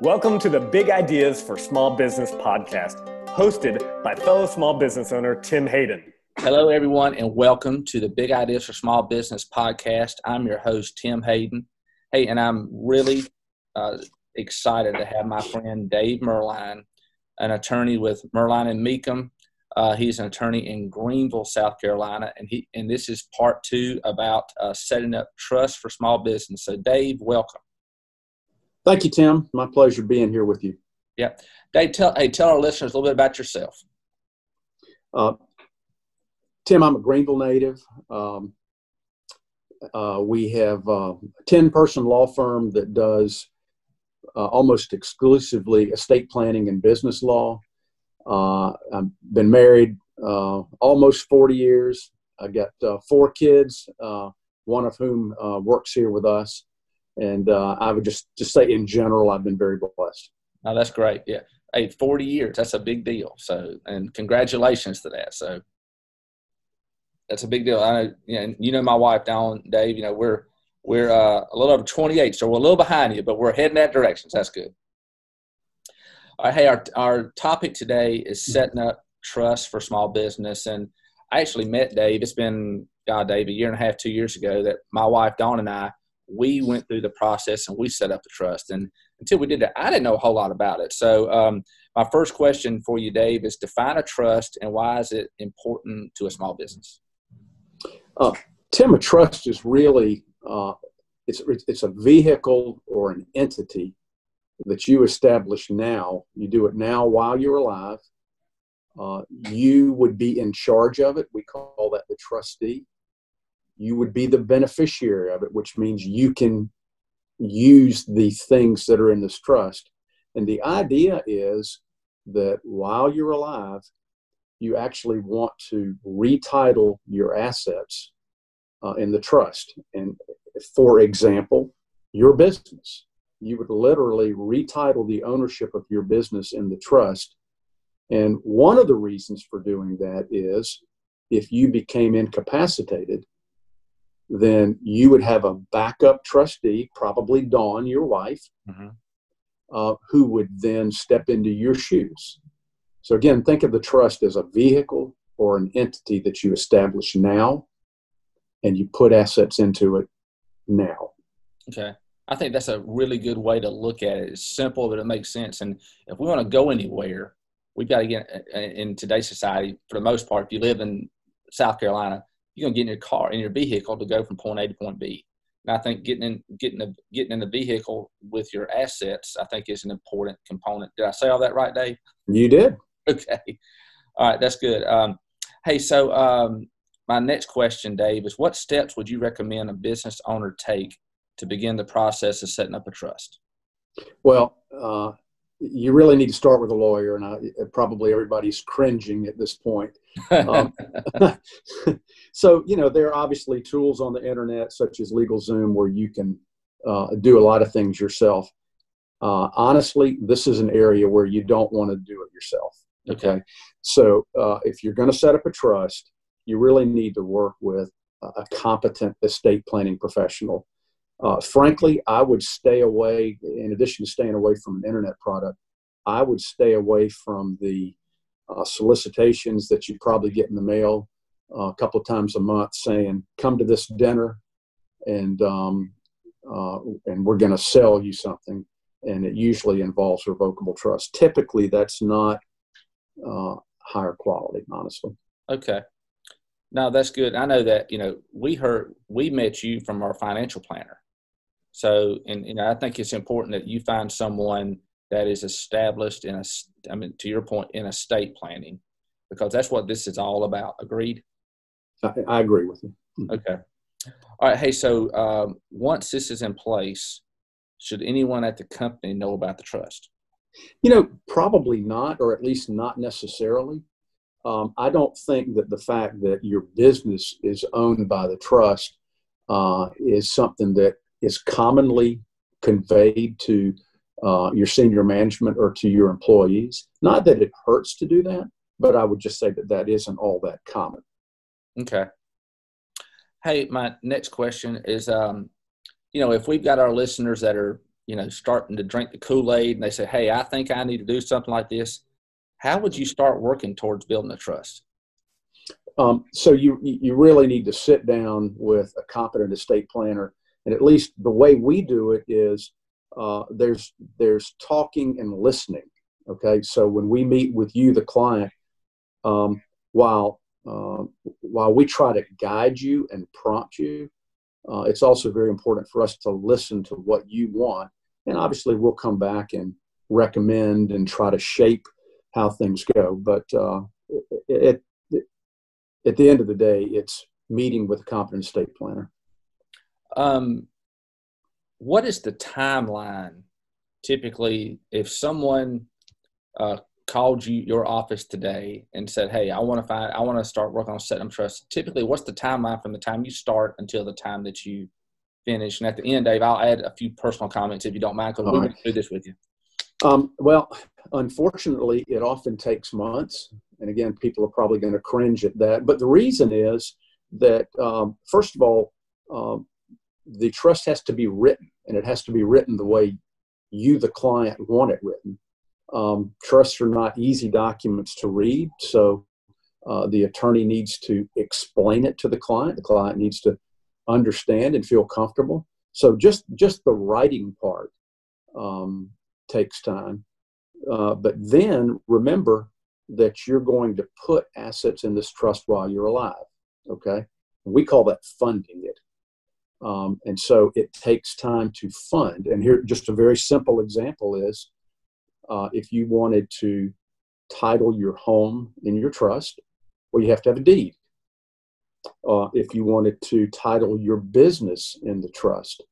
Welcome to the Big Ideas for Small Business podcast, hosted by fellow small business owner Tim Hayden. Hello, everyone, and welcome to the Big Ideas for Small Business podcast. I'm your host, Tim Hayden. Hey, and I'm really uh, excited to have my friend Dave Merline, an attorney with Merline and Meacham. Uh, he's an attorney in Greenville, South Carolina, and he and this is part two about uh, setting up trust for small business. So, Dave, welcome. Thank you, Tim. My pleasure being here with you. Yeah, Dave, tell hey, tell our listeners a little bit about yourself. Uh, Tim, I'm a Greenville native. Um, uh, we have a 10 person law firm that does uh, almost exclusively estate planning and business law. Uh, I've been married uh, almost 40 years. I've got uh, four kids, uh, one of whom works here with us and uh, I would just just say in general, I've been very blessed. Oh, that's great. Yeah, hey, forty years. That's a big deal. So, and congratulations to that. So, that's a big deal. I, you know, you know my wife, Dawn, Dave. You know, we're we're uh, a little over twenty eight, so we're a little behind you, but we're heading that direction. So that's good. All right, hey, our our topic today is setting up trust for small business, and I actually met Dave. It's been God, Dave, a year and a half, two years ago that my wife Dawn and I we went through the process and we set up the trust. And until we did that, I didn't know a whole lot about it. So, um, my first question for you, Dave, is define a trust and why is it important to a small business? Uh, Tim, a trust is really uh, it's it's a vehicle or an entity that you establish now. You do it now while you're alive. Uh, you would be in charge of it. We call that the trustee you would be the beneficiary of it, which means you can use the things that are in this trust. And the idea is that while you're alive, you actually want to retitle your assets uh, in the trust. And for example, your business, you would literally retitle the ownership of your business in the trust. And one of the reasons for doing that is if you became incapacitated, then you would have a backup trustee, probably Dawn, your wife, mm-hmm. uh, who would then step into your shoes. So, again, think of the trust as a vehicle or an entity that you establish now and you put assets into it now. Okay. I think that's a really good way to look at it. It's simple, but it makes sense. And if we want to go anywhere, we've got to get uh, in today's society, for the most part, if you live in South Carolina, you're to get in your car in your vehicle to go from point A to point B. And I think getting in getting a, getting in the vehicle with your assets, I think, is an important component. Did I say all that right, Dave? You did. Okay. All right, that's good. Um, hey, so um, my next question, Dave, is what steps would you recommend a business owner take to begin the process of setting up a trust? Well, uh, you really need to start with a lawyer, and I, probably everybody's cringing at this point. Um, so, you know, there are obviously tools on the internet such as LegalZoom where you can uh, do a lot of things yourself. Uh, honestly, this is an area where you don't want to do it yourself. Okay. So, uh, if you're going to set up a trust, you really need to work with a competent estate planning professional uh, frankly, I would stay away, in addition to staying away from an internet product, I would stay away from the uh, solicitations that you probably get in the mail uh, a couple of times a month saying, come to this dinner and, um, uh, and we're going to sell you something. And it usually involves revocable trust. Typically, that's not uh, higher quality, honestly. Okay. No, that's good. I know that, you know, we heard, we met you from our financial planner. So, and, and I think it's important that you find someone that is established in a, I mean, to your point, in estate planning, because that's what this is all about. Agreed? I, I agree with you. Mm-hmm. Okay. All right. Hey, so um, once this is in place, should anyone at the company know about the trust? You know, probably not, or at least not necessarily. Um, I don't think that the fact that your business is owned by the trust uh, is something that is commonly conveyed to uh, your senior management or to your employees. Not that it hurts to do that, but I would just say that that isn't all that common. Okay. Hey, my next question is, um, you know, if we've got our listeners that are you know, starting to drink the Kool Aid and they say, hey, I think I need to do something like this, how would you start working towards building a trust? Um, so you you really need to sit down with a competent estate planner, and at least the way we do it is uh, there's there's talking and listening. Okay, so when we meet with you, the client, um, while uh, while we try to guide you and prompt you, uh, it's also very important for us to listen to what you want, and obviously we'll come back and recommend and try to shape how things go. But uh, it, it, at the end of the day, it's meeting with a competent estate planner. Um, what is the timeline typically if someone uh, called you your office today and said hey i want to find i want to start working on setting up trust typically what's the timeline from the time you start until the time that you finish? And at the end dave i'll add a few personal comments if you don't mind because we're going to do this with you. Um, well unfortunately it often takes months. And again people are probably going to cringe at that. But the reason is that um, first of all um, the trust has to be written, and it has to be written the way you, the client, want it written. Um, trusts are not easy documents to read, so uh, the attorney needs to explain it to the client. The client needs to understand and feel comfortable. So just just the writing part um, takes time, uh, but then remember that you're going to put assets in this trust while you're alive. Okay, we call that funding it. Um, and so it takes time to fund. And here, just a very simple example is uh, if you wanted to title your home in your trust, well, you have to have a deed. Uh, if you wanted to title your business in the trust,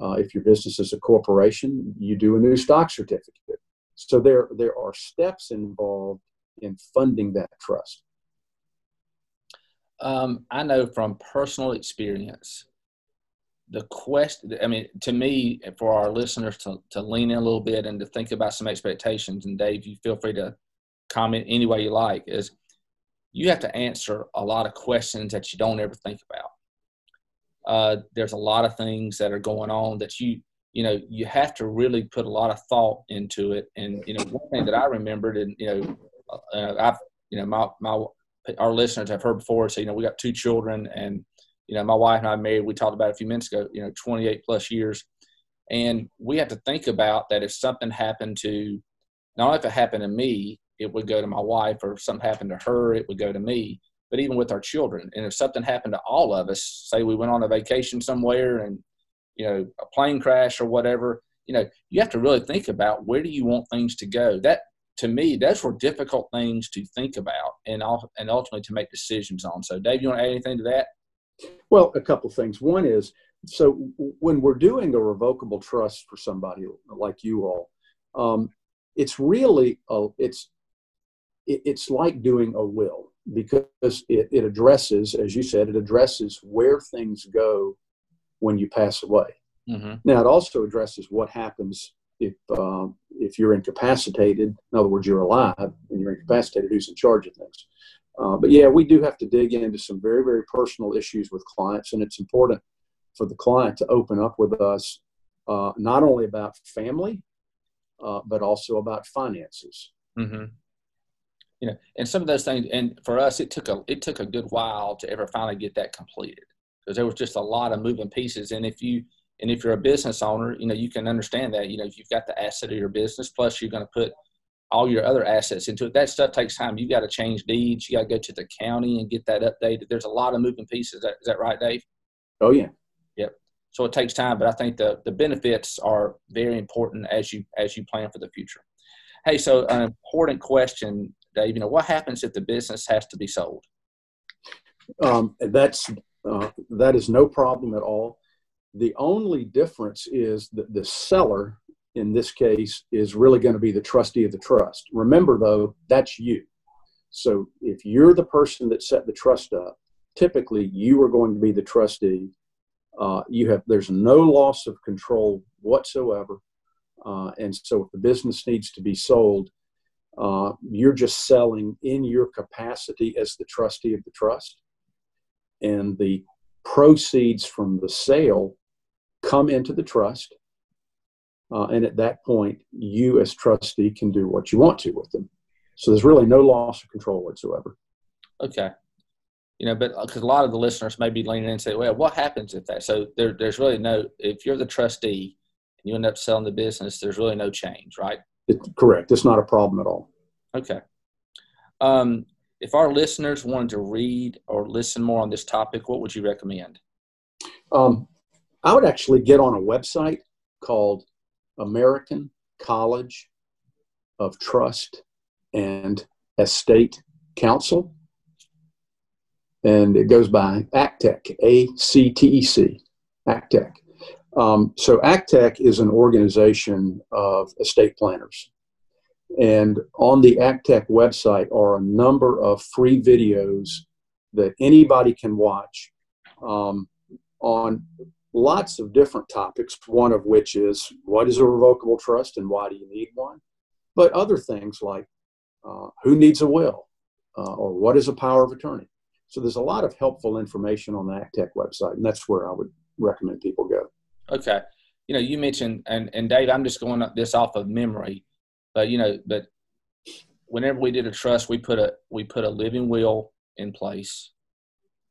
uh, if your business is a corporation, you do a new stock certificate. So there, there are steps involved in funding that trust. Um, I know from personal experience the question i mean to me for our listeners to, to lean in a little bit and to think about some expectations and dave you feel free to comment any way you like is you have to answer a lot of questions that you don't ever think about. Uh, there's a lot of things that are going on that you you know you have to really put a lot of thought into it. And you know one thing that i remembered and you know uh, i've you know my my our listeners have heard before so you know we got two children and you know, my wife and I married, we talked about a few minutes ago, you know, 28 plus years. And we have to think about that if something happened to, not only if it happened to me, it would go to my wife, or if something happened to her, it would go to me, but even with our children. And if something happened to all of us, say we went on a vacation somewhere and, you know, a plane crash or whatever, you know, you have to really think about where do you want things to go. That, to me, those were difficult things to think about and, and ultimately to make decisions on. So, Dave, you want to add anything to that? Well, a couple things. One is so when we're doing a revocable trust for somebody like you all, um, it's really a, it's it, it's like doing a will because it, it addresses, as you said, it addresses where things go when you pass away. Mm-hmm. Now, it also addresses what happens if um, if you're incapacitated. In other words, you're alive and you're incapacitated. Who's in charge of things? Uh, but yeah, we do have to dig into some very, very personal issues with clients, and it's important for the client to open up with us uh, not only about family, uh, but also about finances. Mm-hmm. You know, and some of those things, and for us, it took a it took a good while to ever finally get that completed because there was just a lot of moving pieces. And if you and if you're a business owner, you know, you can understand that. You know, if you've got the asset of your business, plus you're going to put all your other assets into it. That stuff takes time. You got to change deeds. You got to go to the county and get that updated. There's a lot of moving pieces. Is that, is that right, Dave? Oh yeah. Yep. So it takes time, but I think the the benefits are very important as you as you plan for the future. Hey, so an important question, Dave. You know, what happens if the business has to be sold? Um, that's uh, that is no problem at all. The only difference is that the seller in this case is really going to be the trustee of the trust. Remember, though, that's you. So if you're the person that set the trust up, typically you are going to be the trustee. Uh, you have there's no loss of control whatsoever, uh, and so if the business needs to be sold, uh, you're just selling in your capacity as the trustee of the trust, and the proceeds from the sale come into the trust Uh, and at that point, you as trustee can do what you want to with them. So there's really no loss of control whatsoever. Okay. You know, but because uh, a lot of the listeners may be leaning in and say, well, what happens if that? So there, there's really no, if you're the trustee and you end up selling the business, there's really no change, right? It, correct. It's not a problem at all. Okay. Um, if our listeners wanted to read or listen more on this topic, what would you recommend? Um, I would actually get on a website called American College of Trust and Estate Counsel. And it goes by ACTEC, A C T E C, ACTEC. Um, so ACTEC is an organization of estate planners. And on the ACTEC website are a number of free videos that anybody can watch um, on lots of different topics, one of which is what is a revocable trust and why do you need one? But other things like uh, who needs a will uh, or what is a power of attorney? So there's a lot of helpful information on the ACTEC website, and that's where I would recommend people go. Okay. You know, you mentioned, and, and Dave, I'm just going this off of memory, but you know, but whenever we did a trust, we put a we put a living will in place.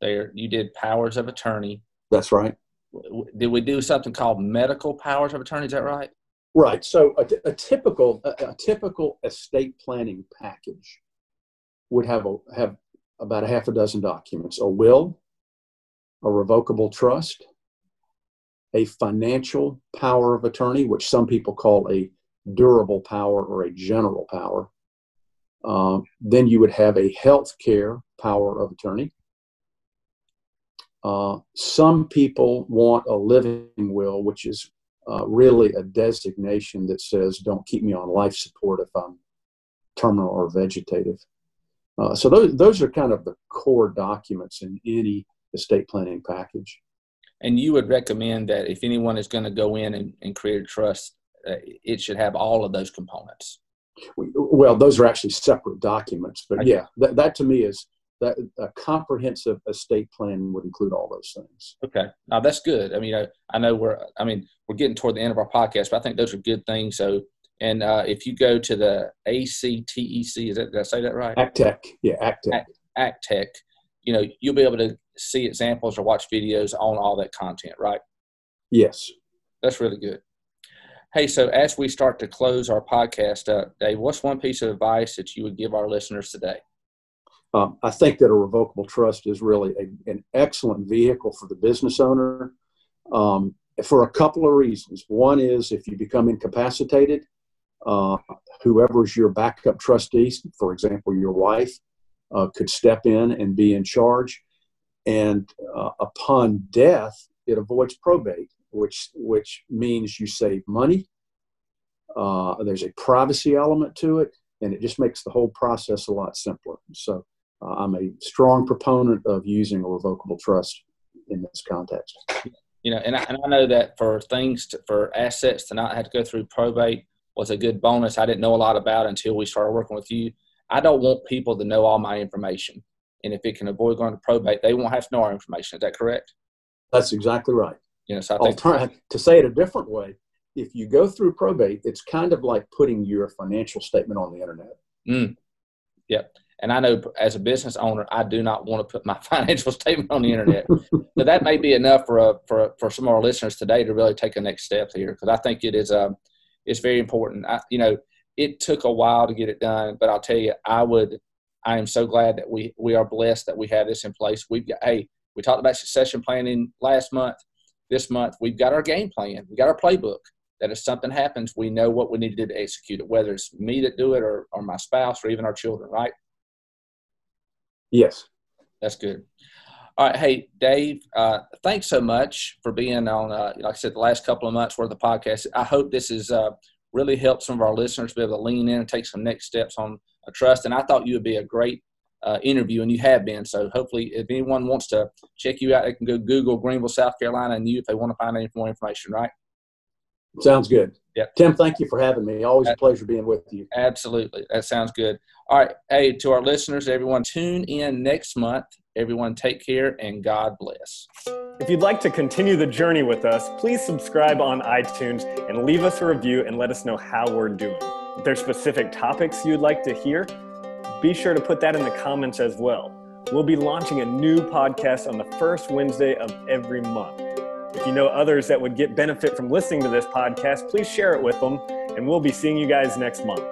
There, you did powers of attorney. That's right did we do something called medical powers of attorney? Is that right? Right. So a, a typical a, a, typical estate planning package would have a, have about a half a dozen documents: a will, a revocable trust, a financial power of attorney, which some people call a durable power or a general power. Uh, then you would have a health care power of attorney uh, some people want a living will, which is uh, really a designation that says, don't keep me on life support if I'm terminal or vegetative. Uh, so those, those are kind of the core documents in any estate planning package. And you would recommend that if anyone is going to go in and, and create a trust, uh, it should have all of those components. Well, those are actually separate documents, but yeah, that, that to me is that a comprehensive estate plan would include all those things. Okay, now that's good. I mean, I, I know we're, I mean, we're getting toward the end of our podcast, but I think those are good things. So, and uh, if you go to the ACTEC, is that did I say that right? ACTEC, yeah, ACTEC. ACTEC, you know, you'll be able to see examples or watch videos on all that content, right? Yes. That's really good. Hey, so as we start to close our podcast up, Dave, what's one piece of advice that you would give our listeners today? Um, I think that a revocable trust is really a, an excellent vehicle for the business owner um, for a couple of reasons. One is if you become incapacitated, uh, whoever's your backup trustee, for example, your wife, uh, could step in and be in charge. And uh, upon death, it avoids probate, which which means you save money. Uh, there's a privacy element to it, and it just makes the whole process a lot simpler. So uh, I'm a strong proponent of using a revocable trust in this context. You know, and I, and I know that for things to, for assets to not have to go through probate was a good bonus. I didn't know a lot about until we started working with you. I don't want people to know all my information, and if it can avoid going to probate, they won't have to know our information. Is that correct? That's exactly right. You know, so I think Alter- to say it a different way, if you go through probate, it's kind of like putting your financial statement on the internet. Mm. Yep. And I know as a business owner, I do not want to put my financial statement on the internet. but that may be enough for a, for a, for some of our listeners today to really take a next step here because I think it is um, it's very important. I, you know, it took a while to get it done, but I'll tell you, I would I am so glad that we we are blessed that we have this in place. We've got hey, we talked about succession planning last month. This month, we've got our game plan. We got our playbook. That if something happens, we know what we need to do to execute it, whether it's me that do it or, or my spouse or even our children, right? Yes. That's good. All right. Hey, Dave, uh, thanks so much for being on, uh, like I said, the last couple of months worth of podcast. I hope this has uh, really helped some of our listeners be able to lean in and take some next steps on a trust. And I thought you would be a great uh, interview, and you have been. So hopefully, if anyone wants to check you out, they can go Google Greenville, South Carolina, and you if they want to find any more information, right? Sounds good. Yeah. Tim, thank you for having me. Always a pleasure being with you. Absolutely. That sounds good. All right. Hey, to our listeners, everyone, tune in next month Everyone, take care and God bless. If you'd like to continue the journey with us, please subscribe on iTunes and leave us a review and let us know how we're doing. If there's specific topics you'd like to hear, be sure to put that in the comments as well. We'll be launching a new podcast on the first Wednesday of every month. If you know others that would get benefit from listening to this podcast, please share it with them, and we'll be seeing you guys next month.